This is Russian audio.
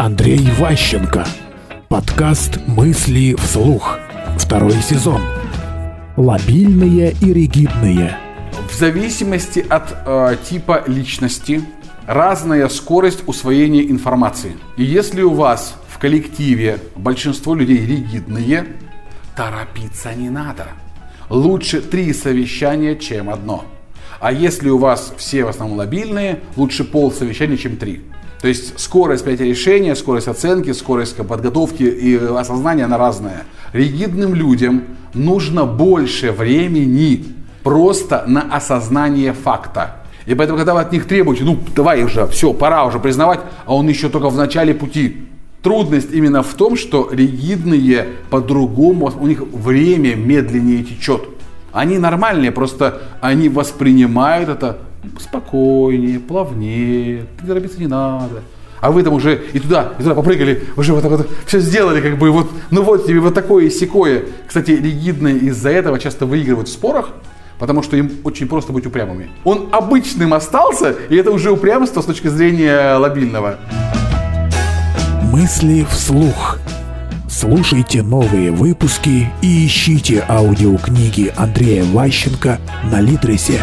Андрей Ващенко. Подкаст «Мысли вслух». Второй сезон. Лобильные и ригидные. В зависимости от э, типа личности разная скорость усвоения информации. И если у вас в коллективе большинство людей ригидные, торопиться не надо. Лучше три совещания, чем одно. А если у вас все в основном лобильные, лучше пол совещания, чем три. То есть скорость принятия решения, скорость оценки, скорость подготовки и осознания, она разная. Ригидным людям нужно больше времени просто на осознание факта. И поэтому, когда вы от них требуете, ну давай уже, все, пора уже признавать, а он еще только в начале пути. Трудность именно в том, что ригидные по-другому, у них время медленнее течет. Они нормальные, просто они воспринимают это спокойнее, плавнее, торопиться не надо. А вы там уже и туда, и туда попрыгали, уже вот, вот все сделали, как бы вот, ну вот тебе вот такое и секое. Кстати, ригидные из-за этого часто выигрывают в спорах, потому что им очень просто быть упрямыми. Он обычным остался, и это уже упрямство с точки зрения лобильного. Мысли вслух. Слушайте новые выпуски и ищите аудиокниги Андрея Ващенко на Литресе.